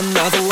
拿不